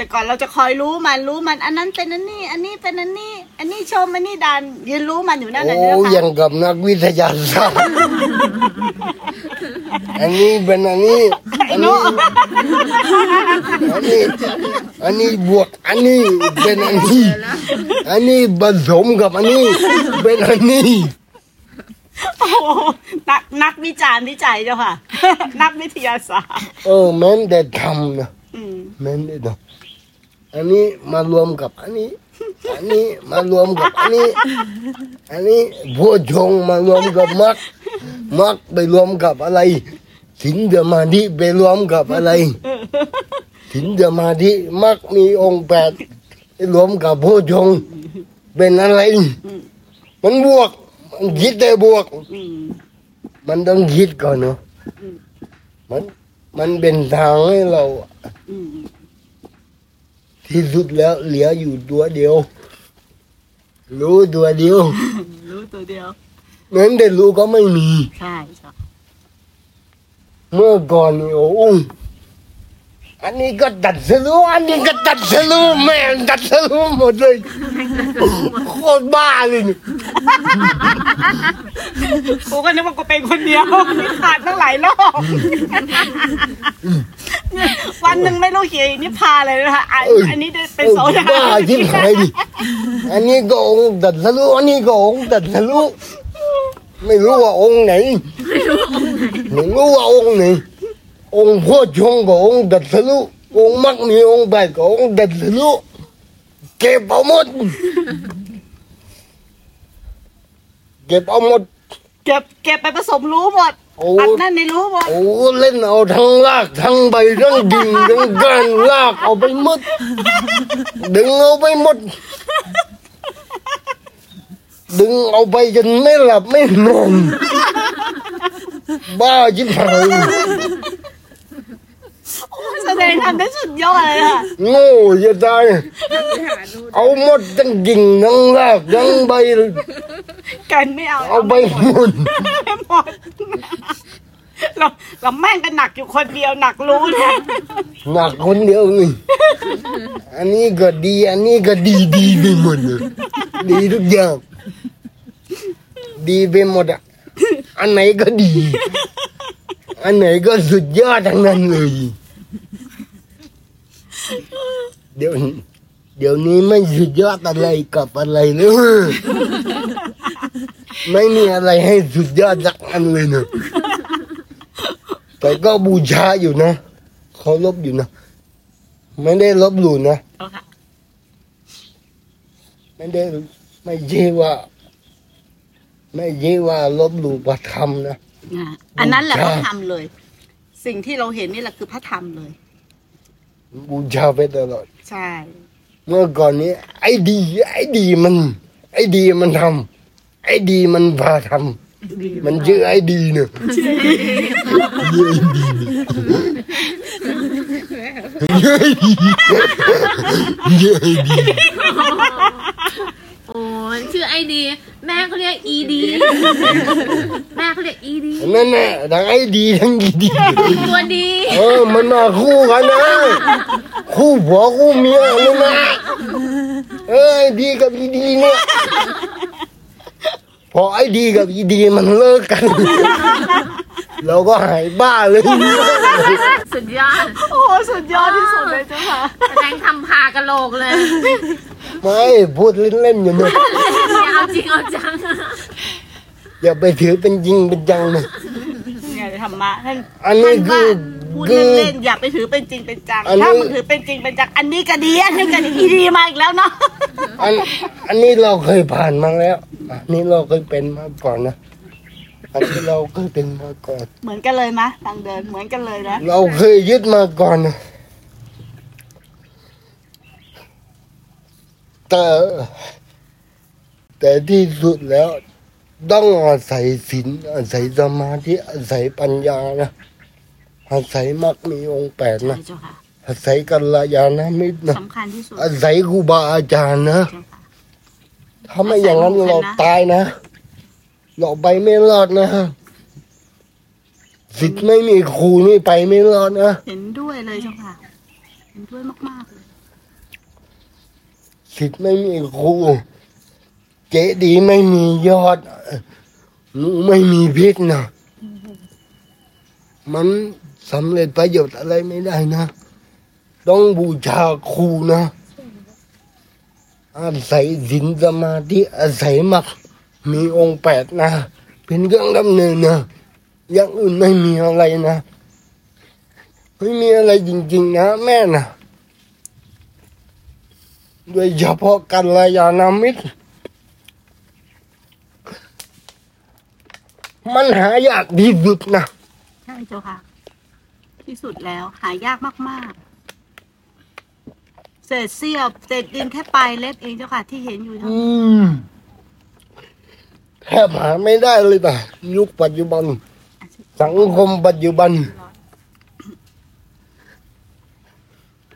แต่ก่อนเราจะคอยรู้มันรู้มัน อันนั้นเป็นอันนี้ อันนี้เป็นอันนี้ อันนี้ชมอันนี้ดันยืนรู้มันอยู่นั่นโอ้น่ะเจ้าอค่ะย่างกับนักวิทยาศาสตร์อันนี้เป็นอันนี้อันนี้อันนี้อันนี้บวกอันนี้เป็นอันนี้อันนี้ผสมกับอันนี้ เป็นอันนี้โอ้โหนักนักวิจารณ์วิจัยเจ้าค่ะ นักวิทยาศาสตร์ เออแม้แต่ทำนะอืมแม้แต่ทำ อันนี้มารวมกับอันนี้ อันนี้มารวมกับอันนี้ อันนี้โพชงมารวมกับมักมักไปรวมกับอะไรสินเดมาธิไปรวมกับอะไรสินเดมาธิมักมีองค์แปดไปรวมกับโพชงเป็นอะไร มันบวก มันคิดได้บวก มันต้องคิดก่อนเนาะมันมันเป็นทางให้เราอื ที่สุดแล้วเหลืออยู่ตัวเดียว รู้ตัวเดียวรู้ตัวเดียวเหมือนแต่รู้ก็ไม่มีใช่ใช่เมื่อก่อนนี่โอ้โหอันนี้ก็ตัดสรู้อันนี้ก็ตัดสรู้แม่งตัดสรู้หมดเลยโคตรบ้าเลยนี่กูก็นึกว่ากูเป็นคนเดียวนี่ขาดตั้งหลายรอบ วันหนึ่งไม่รู้กี่นิพพานเลยนะคะอันอันนี้เป็นโซดาบ้าที่ไหนดิอันนี้ก็องค์ตัดสรู้อันนี้ก็องค์ตัดสรู้ไม่รู้ว่าองค์ไหนไม่รู้ว่าองค์ไหนองค์พ่อชงก็องค์ตัดสรู้องค์มักมีองค์แปดก็องค์ตัดสรู้เก็บเอาหมดเก็บเอาหมด เก็บเก็บไปผสมรู้หมด โอ้อัดนั่นในรู้หมดโอ้เล่นเอาทั้งลากทั้งใบทั้งดิ่งทั้งก้านลากเอาไปหมด ดึงเอาไปหมด ดึงเอาไปจนไม่หลับไม่นอนบ้าจิบหายแสดงทำได้สุดยอดเลยค่ะโง่จะตายเอาหมดทั้งดิ่งทั้งลากทั้งใบ กันไม่เอาเอาไปหมดไม่หมดเราเราแม่งกันหนักอยู่คนเดียวหนักรู้นะหนักคนเดียวนี่อันนี้ก็ดีอันนี้ก็ดีดีไปหมดเลยดีทุกอย่างดีไปหมดอะอันไหนก็ดี อันไหนก็สุดยอดทั้งนั้นเลย เดี๋ยวเดี๋ยวนี้ไม่สุดยอดอะไรกับอะไรเลย ไม่มีอะไรให้สุดยอดสักอันเลยเนอะแต่ก็บูชาอยู่นะเคารพอยู่นะ ไม่ได้ลบหลู่นะเอาค่ะไม่ได้ไม่ใช่ว่า ไม่ใช่ว่าลบหลู่พระธรรมนะอะอันนั้นแหละบูพชาระธรรมเลย สิ่งที่เราเห็นนี่แหละคือพระธรรมเลย บูชาไปตลอด ใช่ เมื่อก่อนนี้ ไอ้ดี ไอ้ดีมัน ไอ้ดีมันทำ ไอ้ดีมันพาทำมันชื่อไอ้ดีเนอะชื่อไอ้ดีชื่อไอ้ดีโอ้ยชื่อไอดี แม่เขาเรียกอีดี แม่เขาเรียกอีดีนั่นแหละทั้งไอ้ดีทั้งอีดีตัวดีเออมันมาคู่กันนะ คู่ผัวคู่เมียเลยนะเออไอ้ดีกับอีดีเนี่ย พอไอ้ดีกับอีดีมันเลิกกัน เราก็หายบ้าเลย สุดยอดโอ้สุดยอดที่สุดเลยเจ้าค่ะแสดงทำพากะโหลกเลยไม่พูดเล่นๆอยู่เนี่ยอย่าเอาจริงเอาจัง อย่าไปถือเป็นจริงเป็นจังนะเนี่ยธรรมะท่านอันนี้ท่าคือว่า พูดคือเล่นๆอย่าไปถือเป็นจริงเป็นจังอันนี้ ถ้ามึงถือเป็นจริงเป็นจังอันนี้ก็ดีอันนี้ก็ดีอีดีมาอีกแล้วเนาะอันอันนี้เราเคยผ่านมาแล้ว อันนี้เราเคยเป็นมาก่อนนะ อันนี้เราเคยเป็นมาก่อน เหมือนกันเลยมะทางเดินเหมือนกันเลยนะเราเคยยึดมาก่อนนะแต่แต่ที่สุดแล้ว ต้องอาศัยศีลอาศัยสมาธิอาศัยปัญญานะ อาศัยมรรคมีองค์แปดใช่นะเจ้าค่ะอาศัยกัลยาณมิตรนะ สำคัญที่สุดอาศัยครูบาอาจารย์นะ เจ้าค่ะ ถ้าไม่อย่างนั้นอาศัยหมู่เราคณะ ตายนะ เราไปไม่รอดนะสิทธิ์ไม่มีครูนี่ไปไม่รอดนะ เห็นด้วยเลยเจ้าค่ะ เห็นด้วยมากๆเลยสิทธิ์ไม่มีครู เจดีย์ไม่มียอดหนูไม่มีพิษนะมัน สำเร็จประโยชน์อะไรไม่ได้นะ ต้องบูชาครูนะ อาศัยสินสมาธิอาศัยมรรคมีองค์แปดนะ เป็นเครื่องดำเนินนะอย่างอื่นไม่มีอะไรนะ ไม่มีอะไรจริง ๆ นะ แม่นะโดยเฉพาะกัลยาณมิตร มันหายากที่สุดนะ ใช่เจ้าค่ะ ที่สุดแล้ว หายากมาก ๆ เศษเสี้ยวเศษดินแค่ปลายเล็บเองเจ้าค่ะที่เห็นอยู่เท่าอืนั้นมแทบหาไม่ได้เลยนะยุคปัจจุบัน สังคมปัจจุบันร